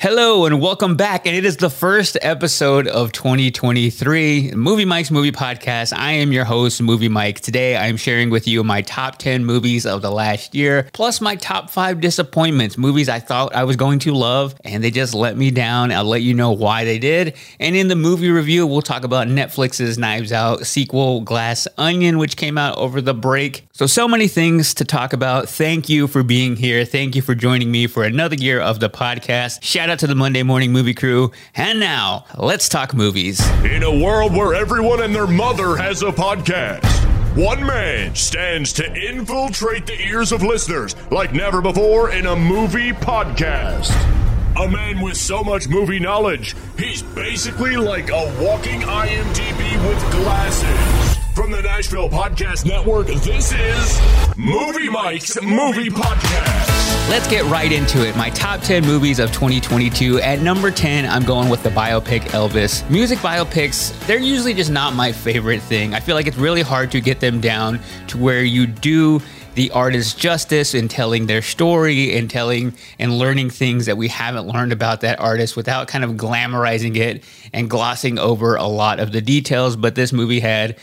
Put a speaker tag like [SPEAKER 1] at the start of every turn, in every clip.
[SPEAKER 1] Hello and welcome back. And it is the first episode of 2023 Movie Mike's Movie Podcast. I am your host, Movie Mike. Today I am sharing with you my top 10 movies of the last year, plus my top five disappointments, movies I thought I was going to love and they just let me down. I'll let you know why they did. And in the movie review, we'll talk about Netflix's Knives Out sequel, Glass Onion, which came out over the break. So, so many things to talk about. Thank you for being here. Thank you for joining me for another year of the podcast. Shout out to the Monday Morning Movie Crew. And now, let's talk movies.
[SPEAKER 2] In a world where everyone and their mother has a podcast, one man stands to infiltrate the ears of listeners like never before in a movie podcast. A man with so much movie knowledge, he's basically like a walking IMDb with glasses. From the Nashville Podcast Network, this is Movie Mike's Movie Podcast.
[SPEAKER 1] Let's get right into it. My top 10 movies of 2022. At number 10, I'm going with the biopic Elvis. Music biopics, they're usually just not my favorite thing. I feel like it's really hard to get them down to where you do the artist justice in telling their story and telling and learning things that we haven't learned about that artist without kind of glamorizing it and glossing over a lot of the details. But this movie had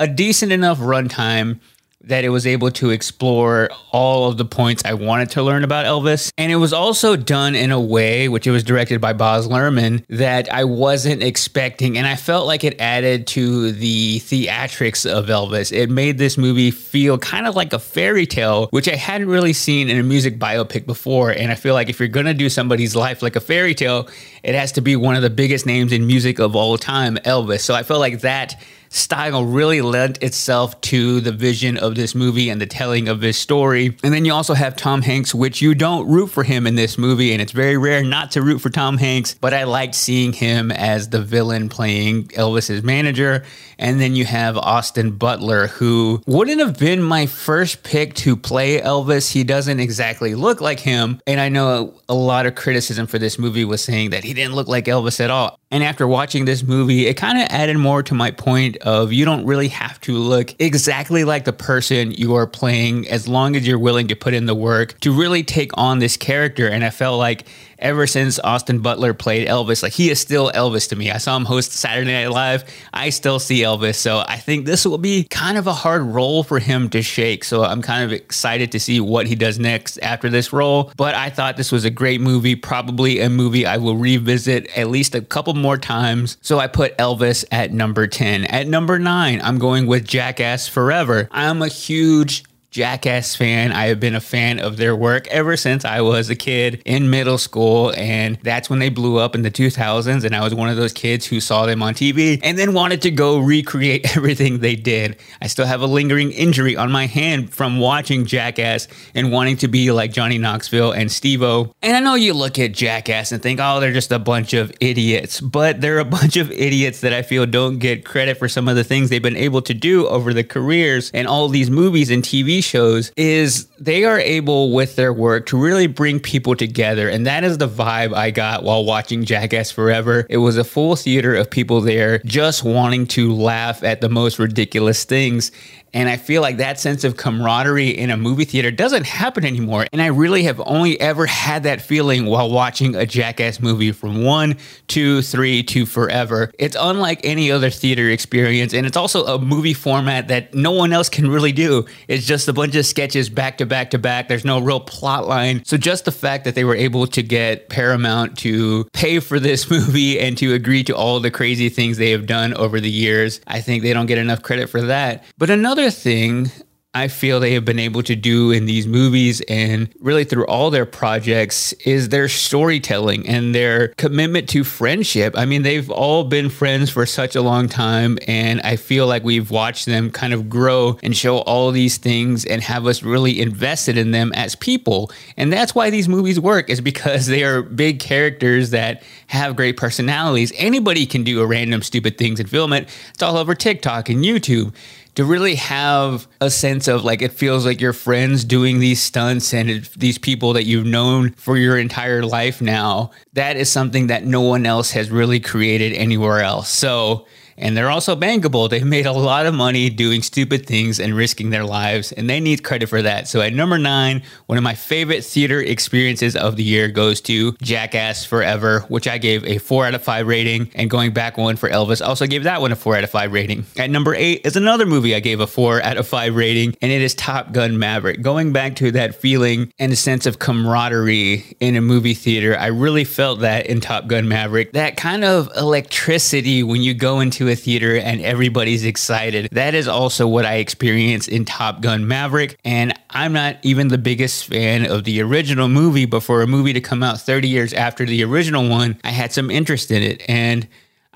[SPEAKER 1] a decent enough runtime that it was able to explore all of the points I wanted to learn about Elvis. And it was also done in a way, which it was directed by Baz Luhrmann, that I wasn't expecting. And I felt like it added to the theatrics of Elvis. It made this movie feel kind of like a fairy tale, which I hadn't really seen in a music biopic before. And I feel like if you're going to do somebody's life like a fairy tale, it has to be one of the biggest names in music of all time, Elvis. So I felt like that style really lent itself to the vision of this movie and the telling of this story. And then you also have Tom Hanks, which you don't root for him in this movie, and it's very rare not to root for Tom Hanks, but I liked seeing him as the villain playing Elvis's manager. And then you have Austin Butler, who wouldn't have been my first pick to play Elvis. He doesn't exactly look like him. And I know a lot of criticism for this movie was saying that he didn't look like Elvis at all. And after watching this movie, it kind of added more to my point of you don't really have to look exactly like the person you are playing as long as you're willing to put in the work to really take on this character. And I felt like ever since Austin Butler played Elvis, like he is still Elvis to me. I saw him host Saturday Night Live. I still see Elvis. So I think this will be kind of a hard role for him to shake. So I'm kind of excited to see what he does next after this role. But I thought this was a great movie, probably a movie I will revisit at least a couple more times. So I put Elvis at number 10. At number nine, I'm going with Jackass Forever. I'm a huge Jackass fan. I have been a fan of their work ever since I was a kid in middle school. And that's when they blew up in the 2000s. And I was one of those kids who saw them on TV and then wanted to go recreate everything they did. I still have a lingering injury on my hand from watching Jackass and wanting to be like Johnny Knoxville and Steve-O. And I know you look at Jackass and think, oh, they're just a bunch of idiots. But they're a bunch of idiots that I feel don't get credit for some of the things they've been able to do over the careers and all these movies and TV shows is they are able with their work to really bring people together. And that is the vibe I got while watching Jackass Forever. It was a full theater of people there just wanting to laugh at the most ridiculous things. And I feel like that sense of camaraderie in a movie theater doesn't happen anymore. And I really have only ever had that feeling while watching a Jackass movie from one, two, three to forever. It's unlike any other theater experience. And it's also a movie format that no one else can really do. It's just a bunch of sketches back to back to back. There's no real plot line. So just the fact that they were able to get Paramount to pay for this movie and to agree to all the crazy things they have done over the years, I think they don't get enough credit for that. But another other thing I feel they have been able to do in these movies and really through all their projects is their storytelling and their commitment to friendship. I mean, they've all been friends for such a long time, and I feel like we've watched them kind of grow and show all these things and have us really invested in them as people. And that's why these movies work, is because they are big characters that have great personalities. Anybody can do a random stupid things and film it. It's all over TikTok and YouTube to really have a sense of like it feels like your friends doing these stunts and it, these people that you've known for your entire life now that is something that no one else has really created anywhere else. So and they're also bankable. They've made a lot of money doing stupid things and risking their lives, and they need credit for that. So at number nine, one of my favorite theater experiences of the year goes to Jackass Forever, which I gave a four out of five rating, and going back one for Elvis, also gave that one a four out of five rating. At number eight is another movie I gave a four out of five rating, and it is Top Gun Maverick. Going back to that feeling and a sense of camaraderie in a movie theater, I really felt that in Top Gun Maverick. That kind of electricity when you go into a theater and everybody's excited. That is also what I experienced in Top Gun Maverick. And I'm not even the biggest fan of the original movie, but for a movie to come out 30 years after the original one, I had some interest in it. And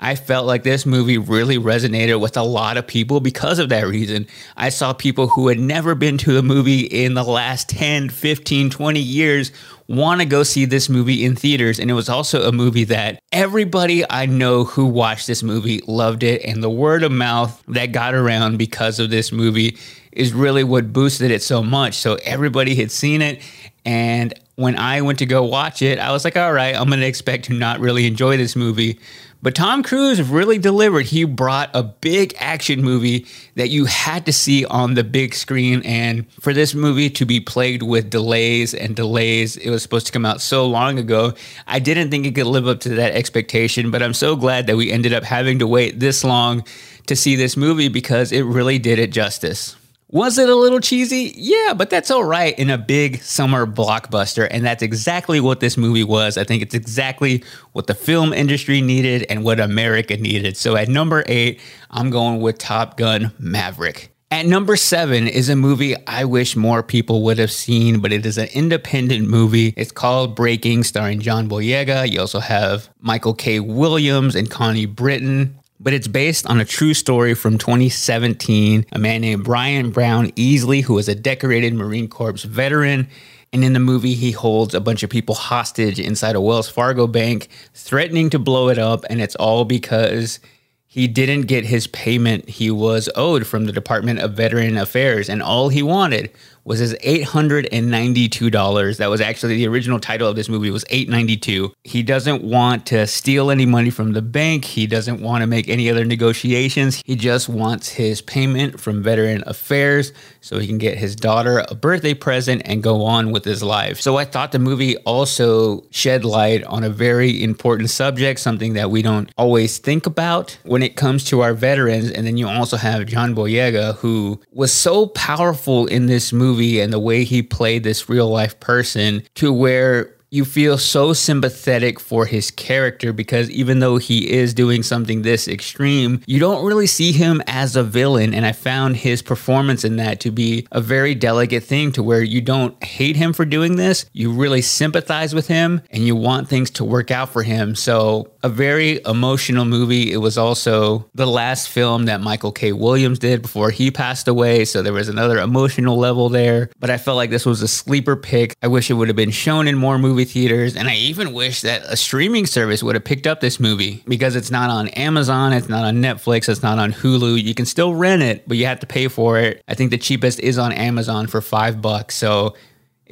[SPEAKER 1] I felt like this movie really resonated with a lot of people because of that reason. I saw people who had never been to a movie in the last 10, 15, 20 years want to go see this movie in theaters. And it was also a movie that everybody I know who watched this movie loved it. And the word of mouth that got around because of this movie is really what boosted it so much. So everybody had seen it. And when I went to go watch it, I was like, all right, I'm going to expect to not really enjoy this movie. But Tom Cruise really delivered. He brought a big action movie that you had to see on the big screen. And for this movie to be plagued with delays and delays, it was supposed to come out so long ago. I didn't think it could live up to that expectation, but I'm so glad that we ended up having to wait this long to see this movie because it really did it justice. Was it a little cheesy? Yeah, but that's all right in a big summer blockbuster. And that's exactly what this movie was. I think it's exactly what the film industry needed and what America needed. So at number eight, I'm going with Top Gun Maverick. At number seven is a movie I wish more people would have seen, but it is an independent movie. It's called Breaking, starring John Boyega. You also have Michael K. Williams and Connie Britton but it's based on a true story from 2017. A man named Brian Brown Easley, who is a decorated Marine Corps veteran. And in the movie, he holds a bunch of people hostage inside a Wells Fargo bank, threatening to blow it up. And it's all because he didn't get his payment he was owed from the Department of Veteran Affairs. And all he wanted was his $892. That was actually the original title of this movie was 892. He doesn't want to steal any money from the bank. He doesn't want to make any other negotiations. He just wants his payment from Veteran Affairs so he can get his daughter a birthday present and go on with his life. So I thought the movie also shed light on a very important subject, something that we don't always think about when it comes to our veterans. And then you also have John Boyega, who was so powerful in this movie movie and the way he played this real life person to where you feel so sympathetic for his character because even though he is doing something this extreme, you don't really see him as a villain. And I found his performance in that to be a very delicate thing to where you don't hate him for doing this. You really sympathize with him and you want things to work out for him. So, a very emotional movie. It was also the last film that Michael K. Williams did before he passed away. So, there was another emotional level there. But I felt like this was a sleeper pick. I wish it would have been shown in more movies movie theaters. And I even wish that a streaming service would have picked up this movie because it's not on Amazon, it's not on Netflix, it's not on Hulu. You can still rent it, but you have to pay for it. I think the cheapest is on Amazon for five bucks. So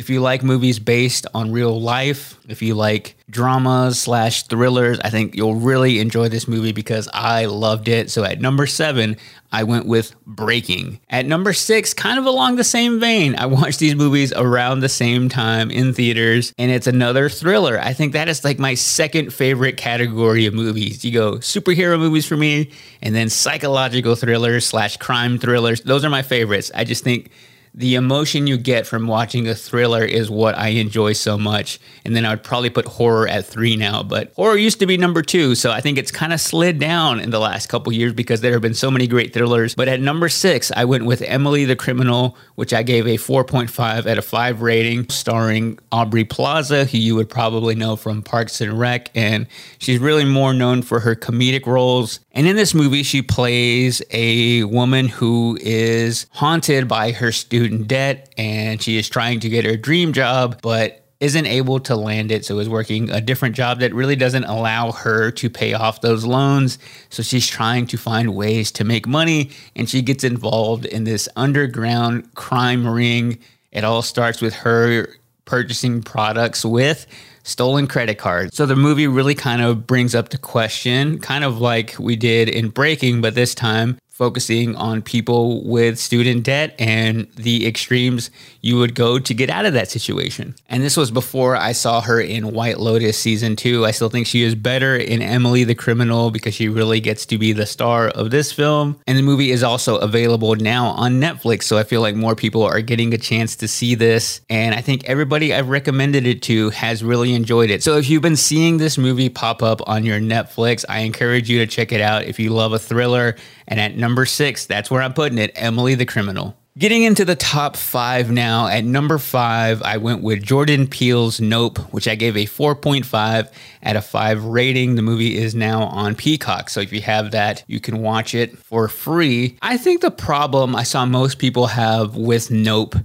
[SPEAKER 1] if you like movies based on real life, if you like dramas slash thrillers, I think you'll really enjoy this movie because I loved it. So at number seven, I went with Breaking. At number six, kind of along the same vein, I watched these movies around the same time in theaters, and it's another thriller. I think that is like my second favorite category of movies. You go superhero movies for me, and then psychological thrillers slash crime thrillers. Those are my favorites. I just think the emotion you get from watching a thriller is what I enjoy so much. And then I would probably put horror at three now, but horror used to be number two. So I think it's kind of slid down in the last couple years because there have been so many great thrillers. But at number six, I went with Emily the Criminal, which I gave a 4.5 out of 5 rating, starring Aubrey Plaza, who you would probably know from Parks and Rec. And she's really more known for her comedic roles. And in this movie, she plays a woman who is haunted by her student debt and she is trying to get her dream job, but isn't able to land it. So is working a different job that really doesn't allow her to pay off those loans. So she's trying to find ways to make money and she gets involved in this underground crime ring. It all starts with her purchasing products with stolen credit cards. So the movie really kind of brings up the question, kind of like we did in Breaking, but this time focusing on people with student debt and the extremes you would go to get out of that situation. And this was before I saw her in White Lotus season two. I still think she is better in Emily the Criminal because she really gets to be the star of this film. And the movie is also available now on Netflix. So I feel like more people are getting a chance to see this. And I think everybody I've recommended it to has really enjoyed it. So if you've been seeing this movie pop up on your Netflix, I encourage you to check it out if you love a thriller. And at number six, that's where I'm putting it Emily the Criminal. Getting into the top five now, at number five, I went with Jordan Peele's Nope, which I gave a 4.5 out of 5 rating. The movie is now on Peacock, so if you have that, you can watch it for free. I think the problem I saw most people have with Nope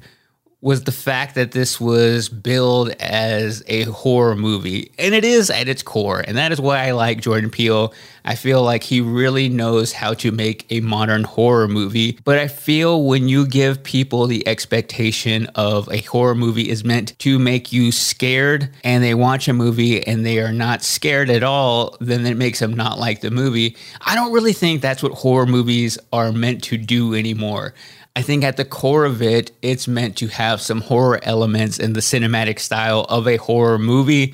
[SPEAKER 1] was the fact that this was billed as a horror movie. And it is at its core. And that is why I like Jordan Peele. I feel like he really knows how to make a modern horror movie. But I feel when you give people the expectation of a horror movie is meant to make you scared and they watch a movie and they are not scared at all, then it makes them not like the movie. I don't really think that's what horror movies are meant to do anymore. I think at the core of it, it's meant to have some horror elements in the cinematic style of a horror movie,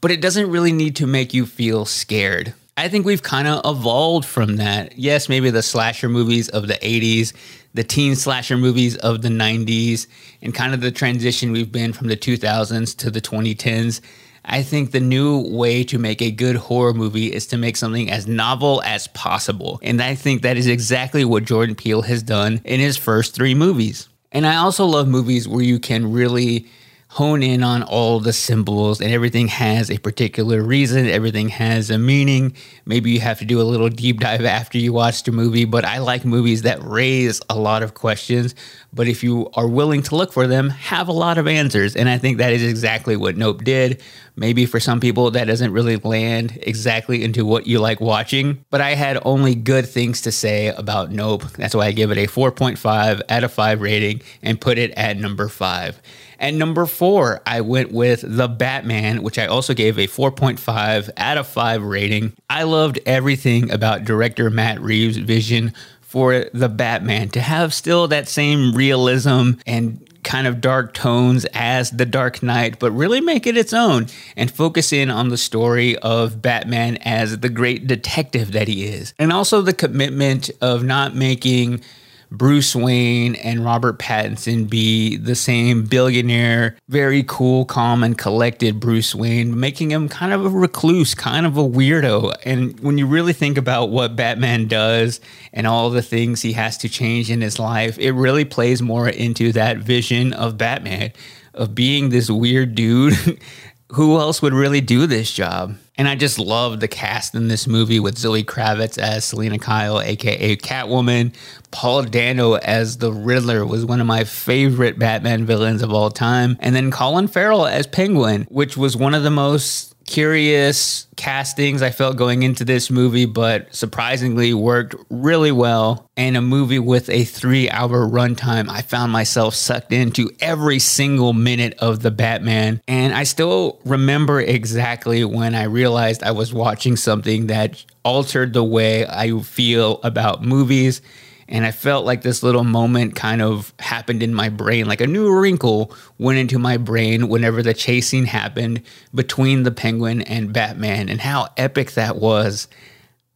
[SPEAKER 1] but it doesn't really need to make you feel scared. I think we've kind of evolved from that. Yes, maybe the slasher movies of the 80s, the teen slasher movies of the 90s, and kind of the transition we've been from the 2000s to the 2010s I think the new way to make a good horror movie is to make something as novel as possible. And I think that is exactly what Jordan Peele has done in his first three movies. And I also love movies where you can really hone in on all the symbols and everything has a particular reason, everything has a meaning. Maybe you have to do a little deep dive after you watch the movie, but I like movies that raise a lot of questions. But if you are willing to look for them, have a lot of answers. And I think that is exactly what Nope did. Maybe for some people, that doesn't really land exactly into what you like watching, but I had only good things to say about Nope. That's why I give it a 4.5 out of 5 rating and put it at number 5. At number four, I went with The Batman, which I also gave a 4.5 out of 5 rating. I loved everything about director Matt Reeves' vision for The Batman to have still that same realism and kind of dark tones as The Dark Knight, but really make it its own and focus in on the story of Batman as the great detective that he is. And also the commitment of not making Bruce Wayne and Robert Pattinson be the same billionaire, very cool, calm, and collected Bruce Wayne, making him kind of a recluse, kind of a weirdo. And when you really think about what Batman does and all the things he has to change in his life, it really plays more into that vision of Batman, of being this weird dude. Who else would really do this job? And I just love the cast in this movie with Zoe Kravitz as Selina Kyle, aka Catwoman. Paul Dano as the Riddler was one of my favorite Batman villains of all time. And then Colin Farrell as Penguin, which was one of the most curious castings I felt going into this movie, but surprisingly worked really well. And a movie with a three hour runtime, I found myself sucked into every single minute of the Batman. And I still remember exactly when I realized I was watching something that altered the way I feel about movies and I felt like this little moment kind of happened in my brain, like a new wrinkle went into my brain whenever the chasing happened between the penguin and Batman, and how epic that was.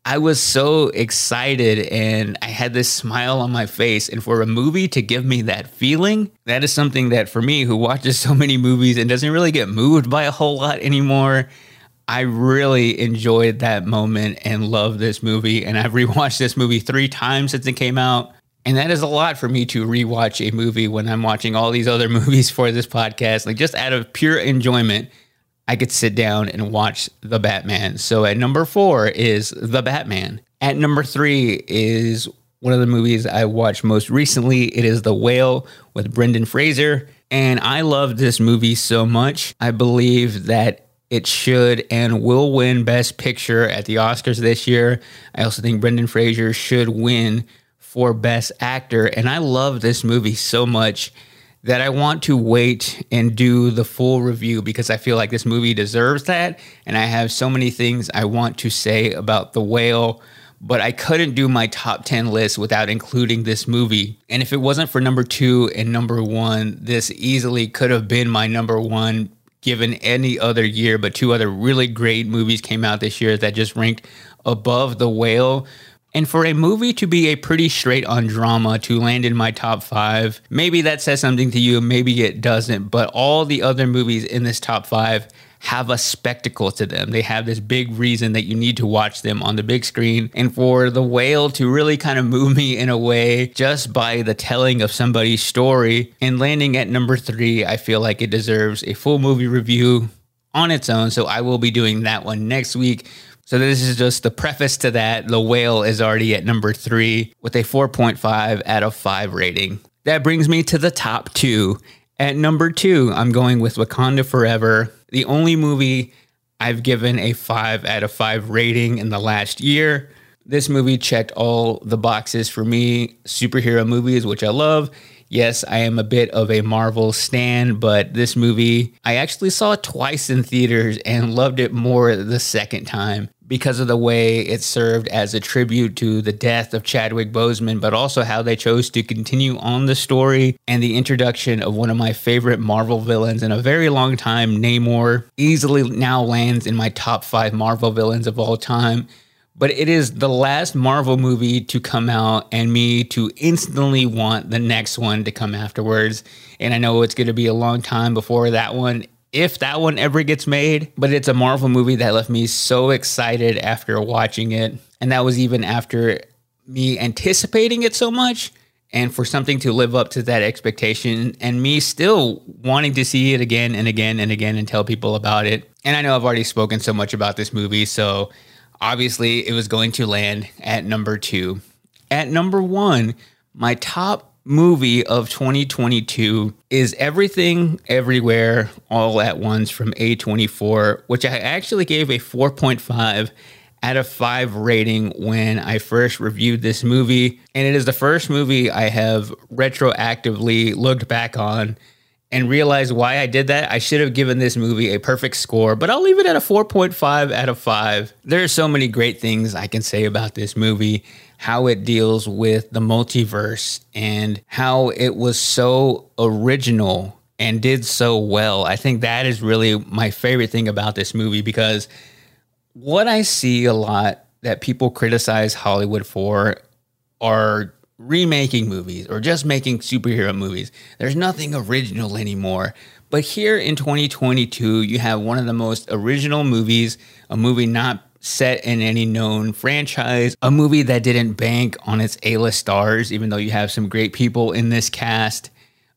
[SPEAKER 1] I was so excited and I had this smile on my face. And for a movie to give me that feeling, that is something that for me, who watches so many movies and doesn't really get moved by a whole lot anymore, I really enjoyed that moment and love this movie. And I've rewatched this movie three times since it came out. And that is a lot for me to rewatch a movie when I'm watching all these other movies for this podcast. Like just out of pure enjoyment, I could sit down and watch The Batman. So at number four is The Batman. At number three is one of the movies I watched most recently. It is The Whale with Brendan Fraser. And I love this movie so much. I believe that it should and will win Best Picture at the Oscars this year. I also think Brendan Fraser should win for Best Actor. And I love this movie so much that I want to wait and do the full review because I feel like this movie deserves that. And I have so many things I want to say about The Whale. But I couldn't do my top 10 list without including this movie. And if it wasn't for number two and number one, this easily could have been my number one given any other year, but two other really great movies came out this year that just ranked above The Whale. And for a movie to be a pretty straight on drama to land in my top five, maybe that says something to you, maybe it doesn't. But all the other movies in this top five have a spectacle to them. They have this big reason that you need to watch them on the big screen. And for The Whale to really kind of move me in a way just by the telling of somebody's story and landing at number three, I feel like it deserves a full movie review on its own. So I will be doing that one next week. So this is just the preface to that. The Whale is already at number three with a 4.5 out of 5 rating. That brings me to the top two. At number two, I'm going with Wakanda Forever the only movie I've given a five out of five rating in the last year. This movie checked all the boxes for me. Superhero movies, which I love. Yes, I am a bit of a Marvel stan, but this movie I actually saw twice in theaters and loved it more the second time because of the way it served as a tribute to the death of Chadwick Boseman, but also how they chose to continue on the story and the introduction of one of my favorite Marvel villains in a very long time, Namor, easily now lands in my top five Marvel villains of all time. But it is the last Marvel movie to come out and me to instantly want the next one to come afterwards. And I know it's going to be a long time before that one if that one ever gets made. But it's a Marvel movie that left me so excited after watching it. And that was even after me anticipating it so much and for something to live up to that expectation and me still wanting to see it again and again and again and tell people about it. And I know I've already spoken so much about this movie, so obviously it was going to land at number two. At number one, my top movie of 2022 is Everything Everywhere All at Once from A24, which I actually gave a 4.5 out of 5 rating when I first reviewed this movie. And it is the first movie I have retroactively looked back on and realized why I did that. I should have given this movie a perfect score, but I'll leave it at a 4.5 out of 5. There are so many great things I can say about this movie how it deals with the multiverse and how it was so original and did so well. I think that is really my favorite thing about this movie because what I see a lot that people criticize Hollywood for are remaking movies or just making superhero movies. There's nothing original anymore. But here in 2022, you have one of the most original movies, a movie not set in any known franchise, a movie that didn't bank on its A list stars, even though you have some great people in this cast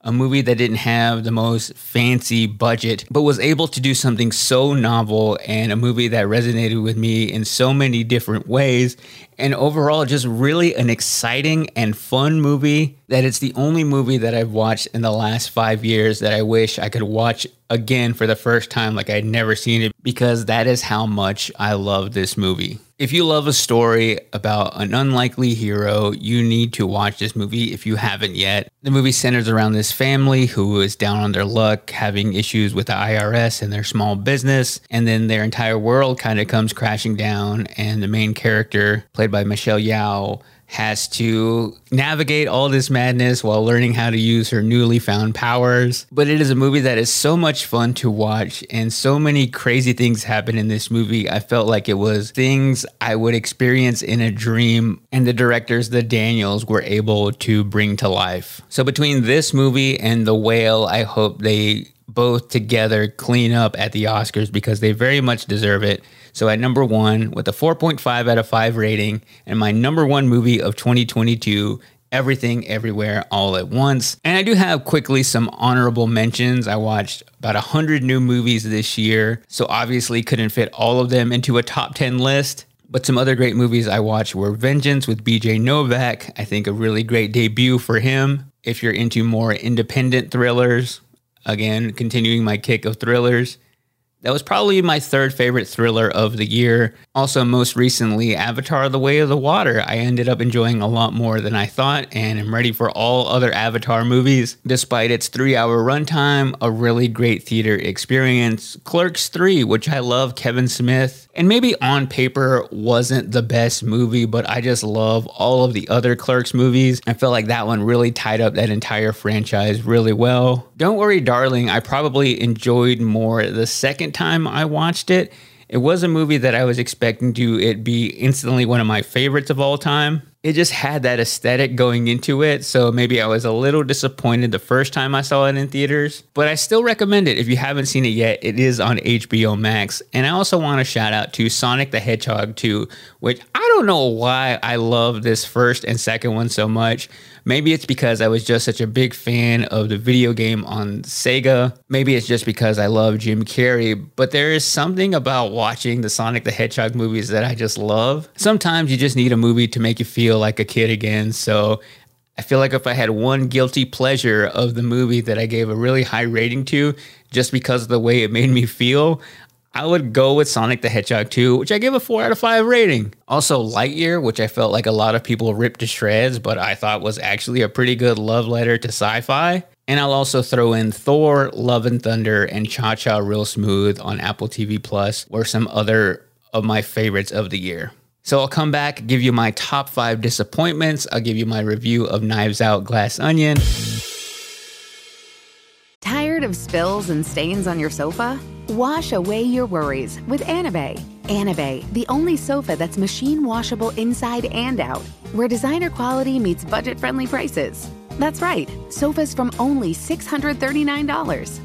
[SPEAKER 1] a movie that didn't have the most fancy budget, but was able to do something so novel and a movie that resonated with me in so many different ways. And overall, just really an exciting and fun movie that it's the only movie that I've watched in the last five years that I wish I could watch again for the first time like I'd never seen it because that is how much I love this movie. If you love a story about an unlikely hero, you need to watch this movie if you haven't yet. The movie centers around this family who is down on their luck, having issues with the IRS and their small business, and then their entire world kind of comes crashing down. And the main character, played by Michelle Yeoh, has to navigate all this madness while learning how to use her newly found powers. But it is a movie that is so much fun to watch, and so many crazy things happen in this movie. I felt like it was things I would experience in a dream, and the directors, the Daniels, were able to bring to life. So between this movie and The Whale, I hope they both together clean up at the Oscars because they very much deserve it. So at number one, with a 4.5 out of 5 rating, and my number one movie of 2022, Everything Everywhere All at Once. And I do have quickly some honorable mentions. I watched about 100 new movies this year, so obviously couldn't fit all of them into a top 10 list. But some other great movies I watched were Vengeance with BJ Novak. I think a really great debut for him. If you're into more independent thrillers, again, continuing my kick of thrillers. That was probably my third favorite thriller of the year. Also, most recently, Avatar The Way of the Water. I ended up enjoying a lot more than I thought, and I'm ready for all other Avatar movies. Despite its three hour runtime, a really great theater experience. Clerks 3, which I love Kevin Smith, and maybe on paper wasn't the best movie, but I just love all of the other Clerks movies. I felt like that one really tied up that entire franchise really well. Don't Worry, Darling, I probably enjoyed more the second time I watched it. It was a movie that I was expecting to it be instantly one of my favorites of all time. It just had that aesthetic going into it, so maybe I was a little disappointed the first time I saw it in theaters. But I still recommend it if you haven't seen it yet. It is on HBO Max. And I also want to shout out to Sonic the Hedgehog 2, which I don't know why I love this first and second one so much. Maybe it's because I was just such a big fan of the video game on Sega. Maybe it's just because I love Jim Carrey, but there is something about watching the Sonic the Hedgehog movies that I just love. Sometimes you just need a movie to make you feel like a kid again. So I feel like if I had one guilty pleasure of the movie that I gave a really high rating to just because of the way it made me feel, I would go with Sonic the Hedgehog 2, which I give a 4 out of 5 rating. Also, Lightyear, which I felt like a lot of people ripped to shreds, but I thought was actually a pretty good love letter to sci fi. And I'll also throw in Thor, Love and Thunder, and Cha Cha Real Smooth on Apple TV Plus, or some other of my favorites of the year. So I'll come back, give you my top five disappointments. I'll give you my review of Knives Out Glass Onion.
[SPEAKER 3] Tired of spills and stains on your sofa? Wash away your worries with Anabei. Anabei, the only sofa that's machine washable inside and out, where designer quality meets budget friendly prices. That's right, sofas from only $639.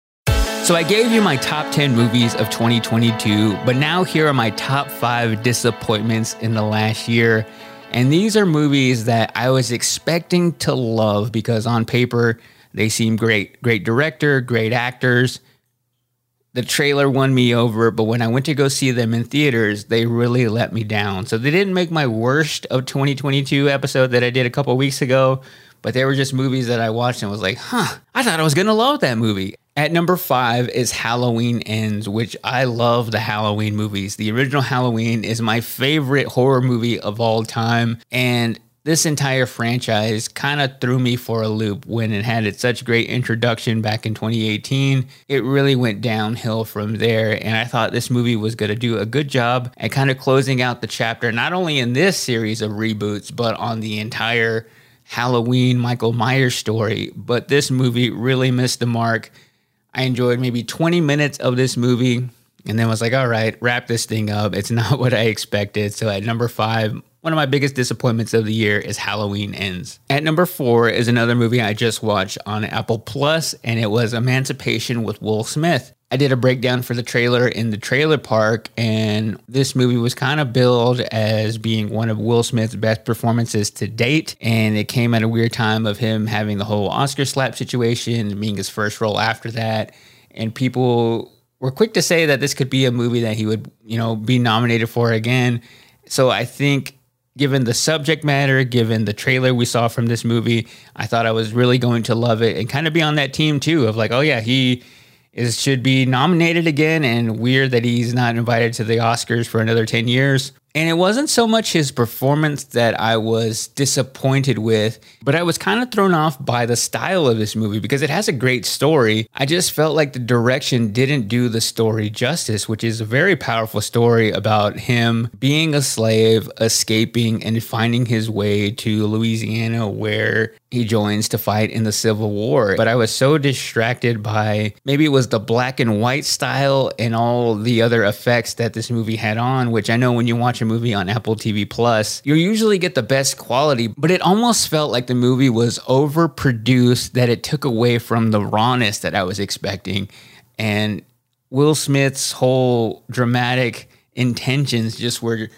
[SPEAKER 1] So I gave you my top 10 movies of 2022, but now here are my top five disappointments in the last year. And these are movies that I was expecting to love because on paper they seem great. Great director, great actors. The trailer won me over, but when I went to go see them in theaters, they really let me down. So they didn't make my worst of 2022 episode that I did a couple weeks ago, but they were just movies that I watched and was like, huh, I thought I was gonna love that movie. At number five is Halloween Ends, which I love the Halloween movies. The original Halloween is my favorite horror movie of all time. And this entire franchise kind of threw me for a loop when it had its such great introduction back in 2018. It really went downhill from there, and I thought this movie was going to do a good job at kind of closing out the chapter, not only in this series of reboots, but on the entire Halloween Michael Myers story. But this movie really missed the mark I enjoyed maybe 20 minutes of this movie and then was like, all right, wrap this thing up. It's not what I expected. So at number five, one of my biggest disappointments of the year is Halloween Ends. At number four is another movie I just watched on Apple Plus, and it was Emancipation with Will Smith. I did a breakdown for the trailer in the trailer park, and this movie was kind of billed as being one of Will Smith's best performances to date. And it came at a weird time of him having the whole Oscar slap situation, being his first role after that. And people were quick to say that this could be a movie that he would, you know, be nominated for again. So I think given the subject matter, given the trailer we saw from this movie, I thought I was really going to love it and kind of be on that team too of like, oh yeah, he is should be nominated again and weird that he's not invited to the Oscars for another 10 years. And it wasn't so much his performance that I was disappointed with, but I was kind of thrown off by the style of this movie because it has a great story. I just felt like the direction didn't do the story justice, which is a very powerful story about him being a slave, escaping, and finding his way to Louisiana, where he joins to fight in the Civil War. But I was so distracted by maybe it was the black and white style and all the other effects that this movie had on, which I know when you watch a movie on Apple TV Plus, you usually get the best quality, but it almost felt like the movie was overproduced, that it took away from the rawness that I was expecting. And Will Smith's whole dramatic intentions just were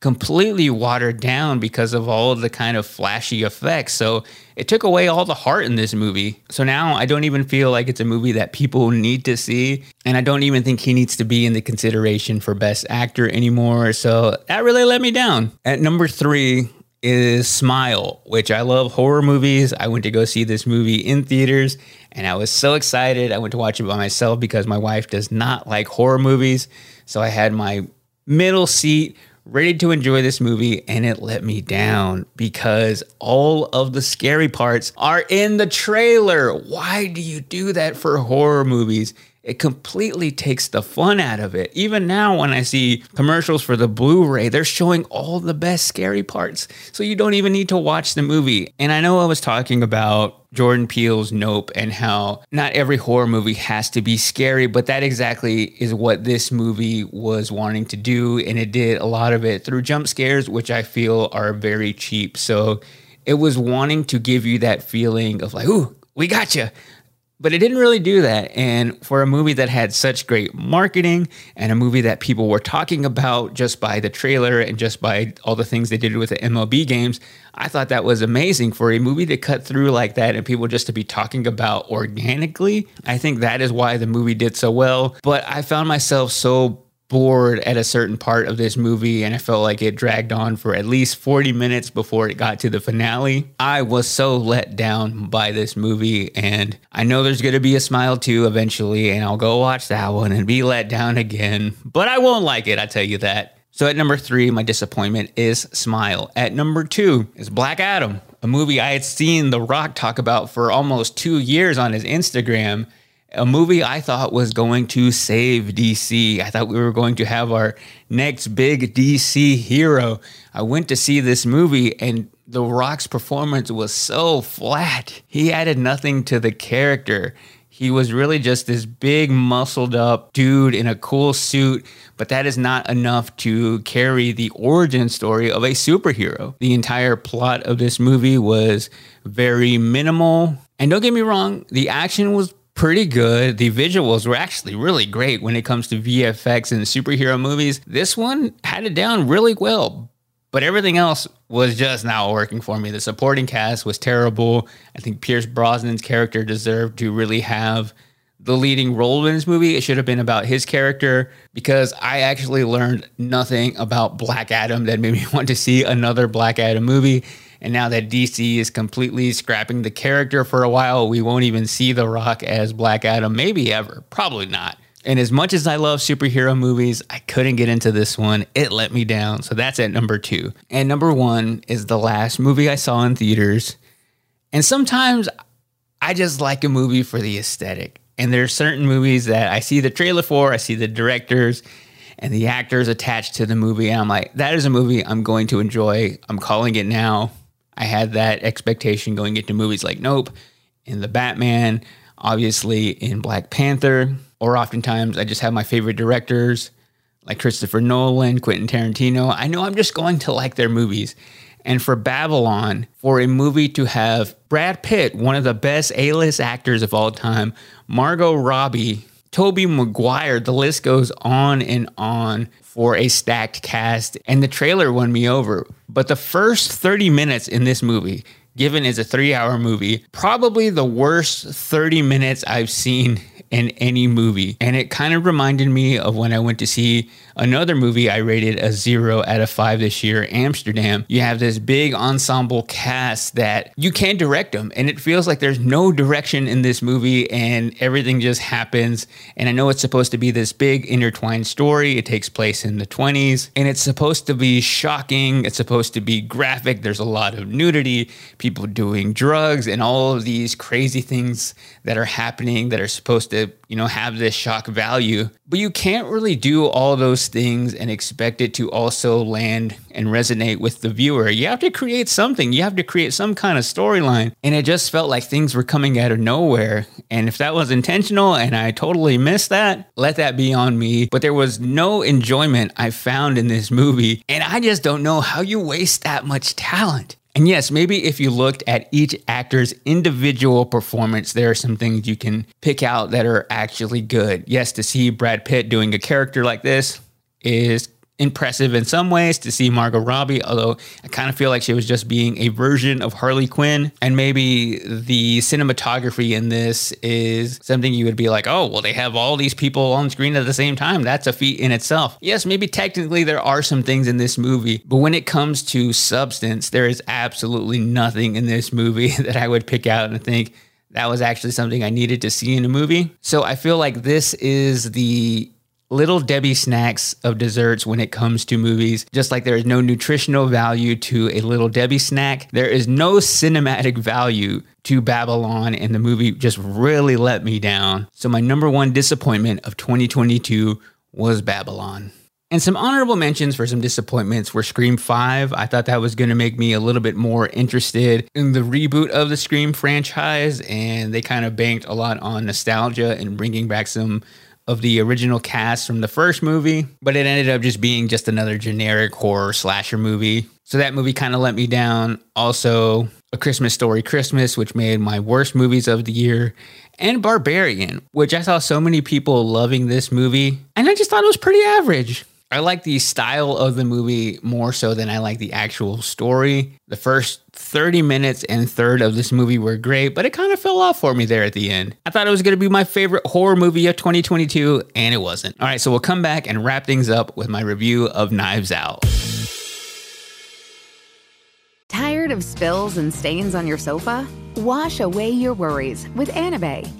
[SPEAKER 1] completely watered down because of all of the kind of flashy effects. So it took away all the heart in this movie. So now I don't even feel like it's a movie that people need to see. And I don't even think he needs to be in the consideration for best actor anymore. So that really let me down. At number three, is Smile, which I love horror movies. I went to go see this movie in theaters and I was so excited. I went to watch it by myself because my wife does not like horror movies. So I had my middle seat ready to enjoy this movie, and it let me down because all of the scary parts are in the trailer. Why do you do that for horror movies? It completely takes the fun out of it. Even now, when I see commercials for the Blu ray, they're showing all the best scary parts. So you don't even need to watch the movie. And I know I was talking about Jordan Peele's Nope and how not every horror movie has to be scary, but that exactly is what this movie was wanting to do. And it did a lot of it through jump scares, which I feel are very cheap. So it was wanting to give you that feeling of like, ooh, we got you but it didn't really do that. And for a movie that had such great marketing and a movie that people were talking about just by the trailer and just by all the things they did with the MLB games, I thought that was amazing for a movie to cut through like that and people just to be talking about organically. I think that is why the movie did so well. But I found myself so bored at a certain part of this movie and I felt like it dragged on for at least 40 minutes before it got to the finale. I was so let down by this movie and I know there's going to be a smile too eventually and I'll go watch that one and be let down again, but I won't like it, I tell you that. So at number 3, my disappointment is Smile. At number 2 is Black Adam, a movie I had seen The Rock talk about for almost 2 years on his Instagram a movie I thought was going to save DC. I thought we were going to have our next big DC hero. I went to see this movie and The Rock's performance was so flat. He added nothing to the character. He was really just this big, muscled up dude in a cool suit, but that is not enough to carry the origin story of a superhero. The entire plot of this movie was very minimal. And don't get me wrong, the action was pretty good. The visuals were actually really great when it comes to VFX and superhero movies. This one had it down really well, but everything else was just not working for me. The supporting cast was terrible. I think Pierce Brosnan's character deserved to really have the leading role in this movie. It should have been about his character because I actually learned nothing about Black Adam that made me want to see another Black Adam movie. And now that DC is completely scrapping the character for a while, we won't even see The Rock as Black Adam, maybe ever. Probably not. And as much as I love superhero movies, I couldn't get into this one. It let me down. So that's at number two. And number one is the last movie I saw in theaters. And sometimes I just like a movie for the aesthetic. And there's certain movies that I see the trailer for, I see the directors and the actors attached to the movie. And I'm like, that is a movie I'm going to enjoy. I'm calling it now. I had that expectation going into movies like Nope, in The Batman, obviously in Black Panther, or oftentimes I just have my favorite directors like Christopher Nolan, Quentin Tarantino. I know I'm just going to like their movies. And for Babylon, for a movie to have Brad Pitt, one of the best A list actors of all time, Margot Robbie, Tobey Maguire, the list goes on and on for a stacked cast, and the trailer won me over. But the first 30 minutes in this movie, given is a three hour movie, probably the worst 30 minutes I've seen in any movie. And it kind of reminded me of when I went to see another movie I rated a zero out of five this year, Amsterdam. You have this big ensemble cast that you can't direct them. And it feels like there's no direction in this movie and everything just happens. And I know it's supposed to be this big intertwined story. It takes place in the 20s and it's supposed to be shocking. It's supposed to be graphic. There's a lot of nudity, people doing drugs, and all of these crazy things that are happening that are supposed to you know have this shock value. But you can't really do all those things and expect it to also land and resonate with the viewer. You have to create something. You have to create some kind of storyline. And it just felt like things were coming out of nowhere. And if that was intentional and i totally missed that let that be on me. But there was no enjoyment i found in this movie. And i just don't know how you waste that much talent and yes, maybe if you looked at each actor's individual performance, there are some things you can pick out that are actually good. Yes, to see Brad Pitt doing a character like this is impressive in some ways to see Margot Robbie, although I kind of feel like she was just being a version of Harley Quinn. And maybe the cinematography in this is something you would be like, oh, well, they have all these people on screen at the same time. That's a feat in itself. Yes, maybe technically there are some things in this movie, but when it comes to substance, there is absolutely nothing in this movie that I would pick out and think, that was actually something I needed to see in a movie. So I feel like this is the little Debbie snacks of desserts when it comes to movies. Just like there is no nutritional value to a little Debbie snack, there is no cinematic value to Babylon, and the movie just really let me down. So, my number one disappointment of 2022 was Babylon. And some honorable mentions for some disappointments were Scream 5. I thought that was going to make me a little bit more interested in the reboot of the Scream franchise, and they kind of banked a lot on nostalgia and bringing back some of the original cast from the first movie, but it ended up just being just another generic horror slasher movie. So that movie kind of let me down. Also, A Christmas Story Christmas, which made my worst movies of the year, and Barbarian, which I saw so many people loving this movie, and I just thought it was pretty average. I like the style of the movie more so than I like the actual story. The first 30 minutes and third of this movie were great, but it kind of fell off for me there at the end. I thought it was going to be my favorite horror movie of 2022, and it wasn't. All right, so we'll come back and wrap things up with my review of Knives Out.
[SPEAKER 3] Tired of spills and stains on your sofa? Wash away your worries with Anabei.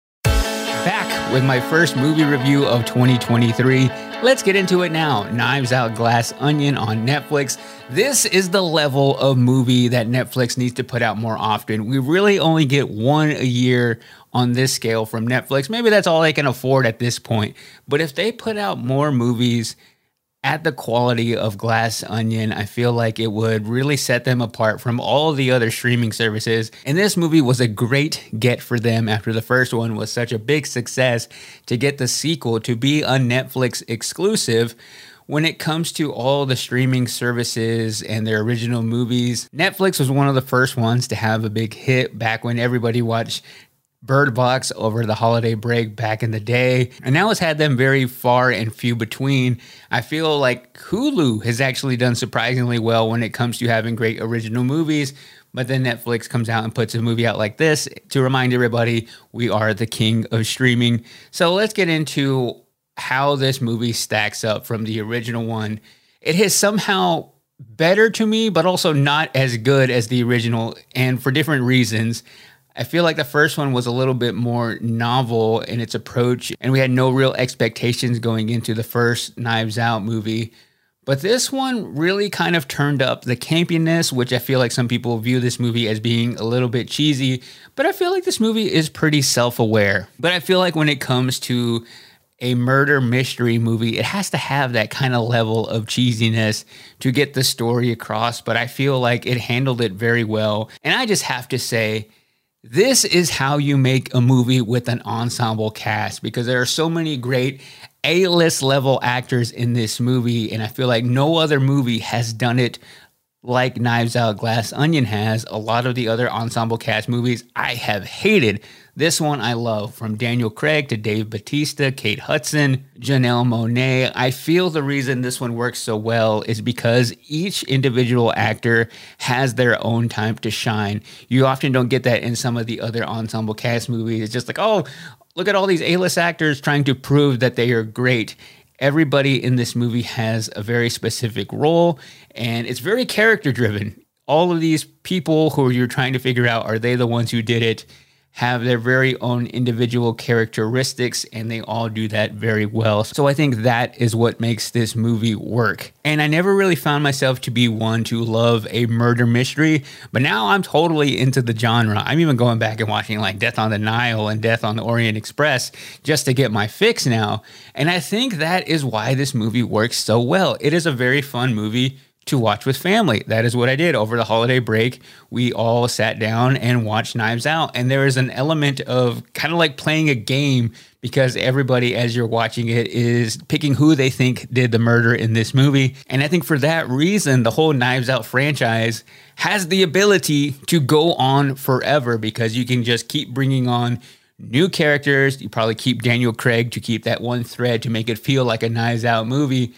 [SPEAKER 1] Back with my first movie review of 2023. Let's get into it now. Knives Out Glass Onion on Netflix. This is the level of movie that Netflix needs to put out more often. We really only get one a year on this scale from Netflix. Maybe that's all they can afford at this point. But if they put out more movies at the quality of Glass Onion, I feel like it would really set them apart from all the other streaming services. And this movie was a great get for them after the first one was such a big success to get the sequel to be a Netflix exclusive. When it comes to all the streaming services and their original movies, Netflix was one of the first ones to have a big hit back when everybody watched Bird Box over the holiday break back in the day, and now it's had them very far and few between. I feel like Hulu has actually done surprisingly well when it comes to having great original movies. But then Netflix comes out and puts a movie out like this to remind everybody we are the king of streaming. So let's get into how this movie stacks up from the original one. It has somehow better to me, but also not as good as the original, and for different reasons. I feel like the first one was a little bit more novel in its approach, and we had no real expectations going into the first Knives Out movie. But this one really kind of turned up the campiness, which I feel like some people view this movie as being a little bit cheesy. But I feel like this movie is pretty self aware. But I feel like when it comes to a murder mystery movie, it has to have that kind of level of cheesiness to get the story across. But I feel like it handled it very well. And I just have to say, this is how you make a movie with an ensemble cast because there are so many great A list level actors in this movie. And I feel like no other movie has done it like Knives Out Glass Onion has. A lot of the other ensemble cast movies I have hated. This one I love from Daniel Craig to Dave Batista, Kate Hudson, Janelle Monáe. I feel the reason this one works so well is because each individual actor has their own time to shine. You often don't get that in some of the other ensemble cast movies. It's just like, oh, look at all these A list actors trying to prove that they are great everybody in this movie has a very specific role and it's very character driven. All of these people who you're trying to figure out are they the ones who did it have their very own individual characteristics and they all do that very well. So I think that is what makes this movie work. And I never really found myself to be one to love a murder mystery, but now I'm totally into the genre. I'm even going back and watching like Death on the Nile and Death on the Orient Express just to get my fix now. And I think that is why this movie works so well. It is a very fun movie to watch with family. That is what I did over the holiday break. We all sat down and watched Knives Out. And there is an element of kind of like playing a game because everybody, as you're watching it, is picking who they think did the murder in this movie. And I think for that reason, the whole Knives Out franchise has the ability to go on forever because you can just keep bringing on new characters. You probably keep Daniel Craig to keep that one thread to make it feel like a Knives Out movie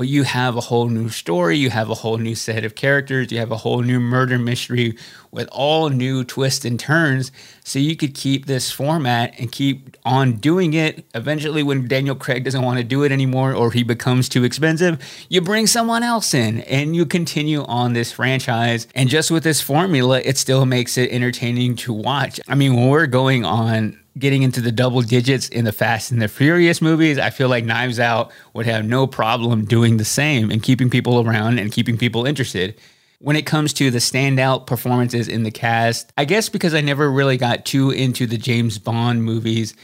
[SPEAKER 1] but you have a whole new story, you have a whole new set of characters, you have a whole new murder mystery with all new twists and turns. So you could keep this format and keep on doing it. Eventually, when Daniel Craig doesn't want to do it anymore or he becomes too expensive, you bring someone else in and you continue on this franchise. And just with this formula, it still makes it entertaining to watch. I mean, when we're going on getting into the double digits in the Fast and the Furious movies, I feel like Knives Out would have no problem doing the same and keeping people around and keeping people interested. When it comes to the standout performances in the cast, I guess because I never really got too into the James Bond movies,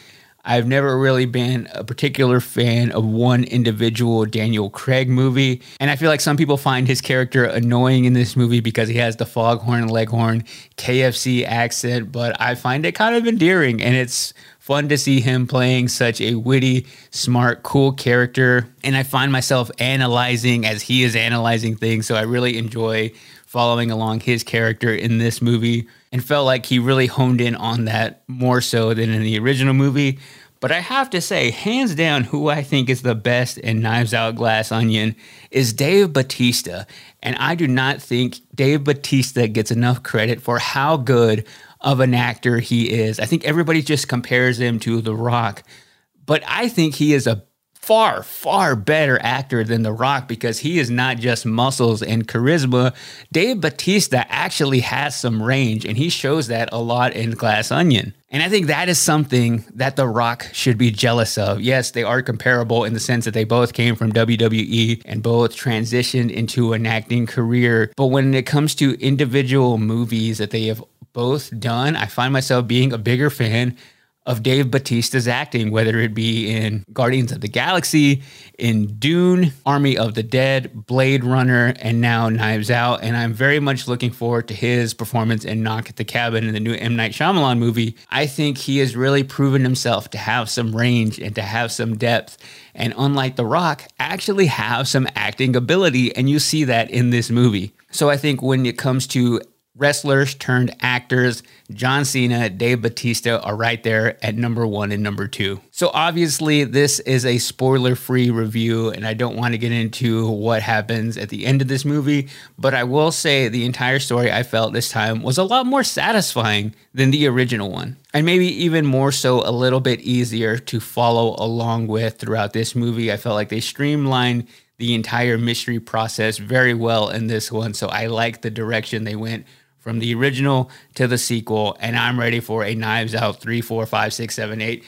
[SPEAKER 1] I've never really been a particular fan of one individual Daniel Craig movie. And I feel like some people find his character annoying in this movie because he has the foghorn leghorn KFC accent, but I find it kind of endearing and it's fun to see him playing such a witty, smart, cool character. And I find myself analyzing as he is analyzing things. So I really enjoy following along his character in this movie and felt like he really honed in on that more so than in the original movie. But I have to say, hands down, who I think is the best in Knives Out Glass Onion is Dave Batista. And I do not think Dave Batista gets enough credit for how good of an actor he is. I think everybody just compares him to The Rock. But I think he is a far, far better actor than The Rock because he is not just muscles and charisma. Dave Batista actually has some range, and he shows that a lot in Glass Onion. And I think that is something that The Rock should be jealous of. Yes, they are comparable in the sense that they both came from WWE and both transitioned into an acting career. But when it comes to individual movies that they have both done, I find myself being a bigger fan of Dave Batista's acting, whether it be in Guardians of the Galaxy, in Dune, Army of the Dead, Blade Runner, and now Knives Out. And I'm very much looking forward to his performance in Knock at the Cabin in the new M. Night Shyamalan movie. I think he has really proven himself to have some range and to have some depth. And unlike The Rock, actually have some acting ability. And you see that in this movie. So I think when it comes to wrestlers turned actors, John Cena, Dave Batista are right there at number one and number two. So obviously, this is a spoiler free review, and I don't want to get into what happens at the end of this movie, but I will say the entire story I felt this time was a lot more satisfying than the original one. And maybe even more so, a little bit easier to follow along with throughout this movie. I felt like they streamlined the entire mystery process very well in this one. So I like the direction they went from the original to the sequel. And I'm ready for a Knives Out 3, 4, 5, 6, 7, 8.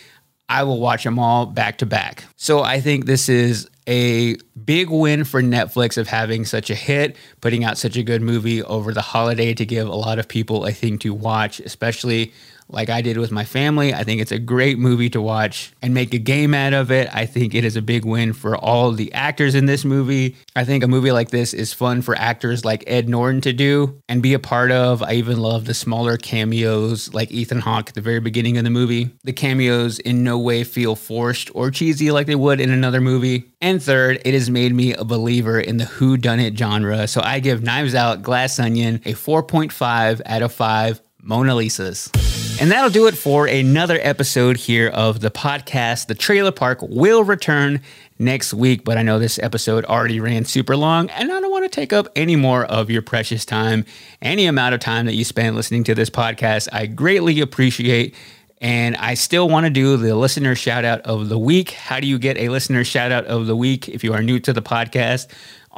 [SPEAKER 1] I will watch them all back to back. So I think this is a big win for Netflix of having such a hit, putting out such a good movie over the holiday to give a lot of people a thing to watch, especially like I did with my family. I think it's a great movie to watch and make a game out of it. I think it is a big win for all the actors in this movie. I think a movie like this is fun for actors like Ed Norton to do and be a part of. I even love the smaller cameos like Ethan Hawke at the very beginning of the movie. The cameos in no way feel forced or cheesy like they would in another movie. And third, it has made me a believer in the who done it genre. So I give Knives Out Glass Onion a 4.5 out of 5 Mona Lisas. And that'll do it for another episode here of the podcast. The Trailer Park will return next week, but I know this episode already ran super long, and I don't want to take up any more of your precious time. Any amount of time that you spend listening to this podcast, I greatly appreciate. And I still want to do the listener shout out of the week. How do you get a listener shout out of the week if you are new to the podcast?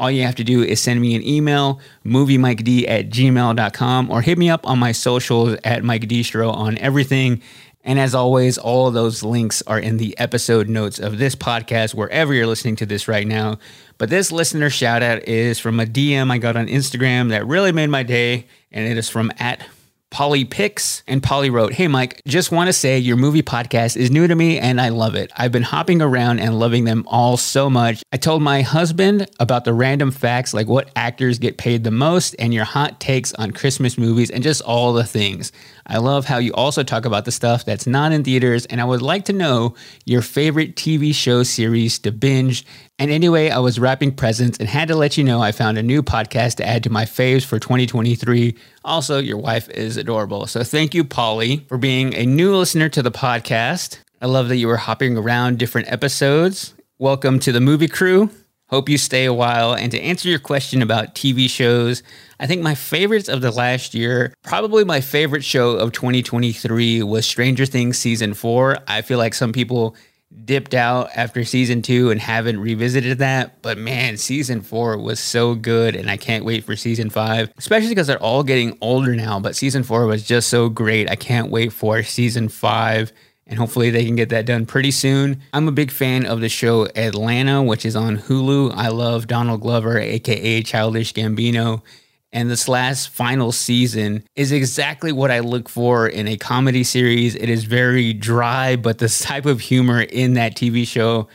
[SPEAKER 1] All you have to do is send me an email, moviemiked at gmail.com, or hit me up on my socials at Mike Distro on everything. And as always, all of those links are in the episode notes of this podcast, wherever you're listening to this right now. But this listener shout out is from a DM I got on Instagram that really made my day, and it is from at Polly Picks, and Polly wrote, Hey Mike, just want to say your movie podcast is new to me and I love it. I've been hopping around and loving them all so much. I told my husband about the random facts like what actors get paid the most and your hot takes on Christmas movies and just all the things. I love how you also talk about the stuff that's not in theaters, and I would like to know your favorite TV show series to binge. And anyway, I was wrapping presents and had to let you know I found a new podcast to add to my faves for 2023. Also, your wife is adorable. So thank you, Polly, for being a new listener to the podcast. I love that you were hopping around different episodes. Welcome to the movie crew. Hope you stay a while. And to answer your question about TV shows, I think my favorites of the last year, probably my favorite show of 2023 was Stranger Things season four. I feel like some people dipped out after season two and haven't revisited that. But man, season four was so good, and I can't wait for season five, especially because they're all getting older now. But season four was just so great. I can't wait for season five. And hopefully they can get that done pretty soon. I'm a big fan of the show Atlanta, which is on Hulu. I love Donald Glover, aka Childish Gambino. And this last final season is exactly what I look for in a comedy series. It is very dry, but the type of humor in that TV show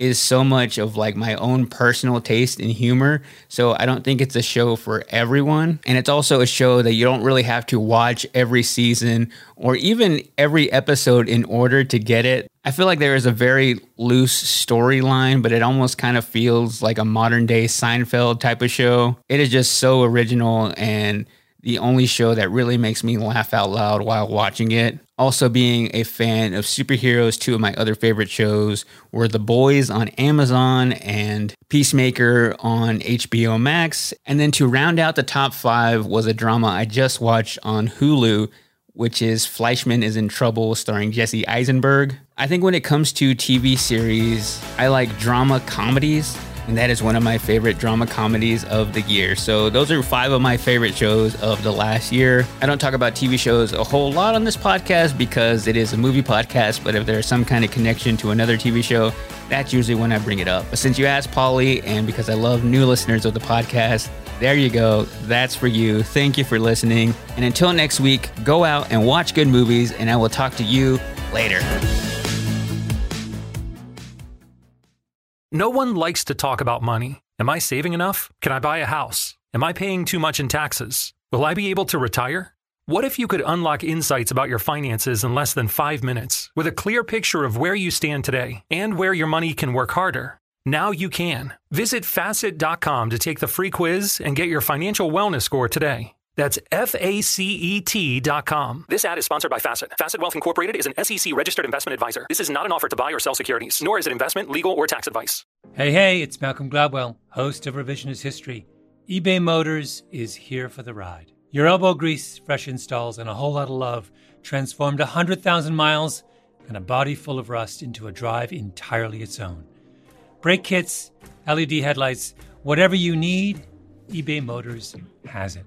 [SPEAKER 1] is so much of like my own personal taste in humor. So I don't think it's a show for everyone. And it's also a show that you don't really have to watch every season or even every episode in order to get it. I feel like there is a very loose storyline, but it almost kind of feels like a modern day Seinfeld type of show. It is just so original and the only show that really makes me laugh out loud while watching it. Also, being a fan of superheroes, two of my other favorite shows were The Boys on Amazon and Peacemaker on HBO Max. And then to round out the top five was a drama I just watched on Hulu, which is Fleishman is in Trouble, starring Jesse Eisenberg. I think when it comes to TV series, I like drama comedies and that is one of my favorite drama comedies of the year. So, those are five of my favorite shows of the last year. I don't talk about TV shows a whole lot on this podcast because it is a movie podcast, but if there's some kind of connection to another TV show, that's usually when I bring it up. But since you asked Polly, and because I love new listeners of the podcast, there you go. That's for you. Thank you for listening. And until next week, go out and watch good movies, and I will talk to you later.
[SPEAKER 4] No one likes to talk about money. Am I saving enough? Can I buy a house? Am I paying too much in taxes? Will I be able to retire? What if you could unlock insights about your finances in less than five minutes with a clear picture of where you stand today and where your money can work harder? Now you can. Visit facet.com to take the free quiz and get your financial wellness score today. That's F A C E T dot com. This ad is sponsored by Facet. Facet Wealth Incorporated is an SEC registered investment advisor. This is not an offer to buy or sell securities, nor is it investment, legal, or tax advice.
[SPEAKER 5] Hey, hey, it's Malcolm Gladwell, host of Revisionist History. eBay Motors is here for the ride. Your elbow grease, fresh installs, and a whole lot of love transformed 100,000 miles and a body full of rust into a drive entirely its own. Brake kits, LED headlights, whatever you need, eBay Motors has it.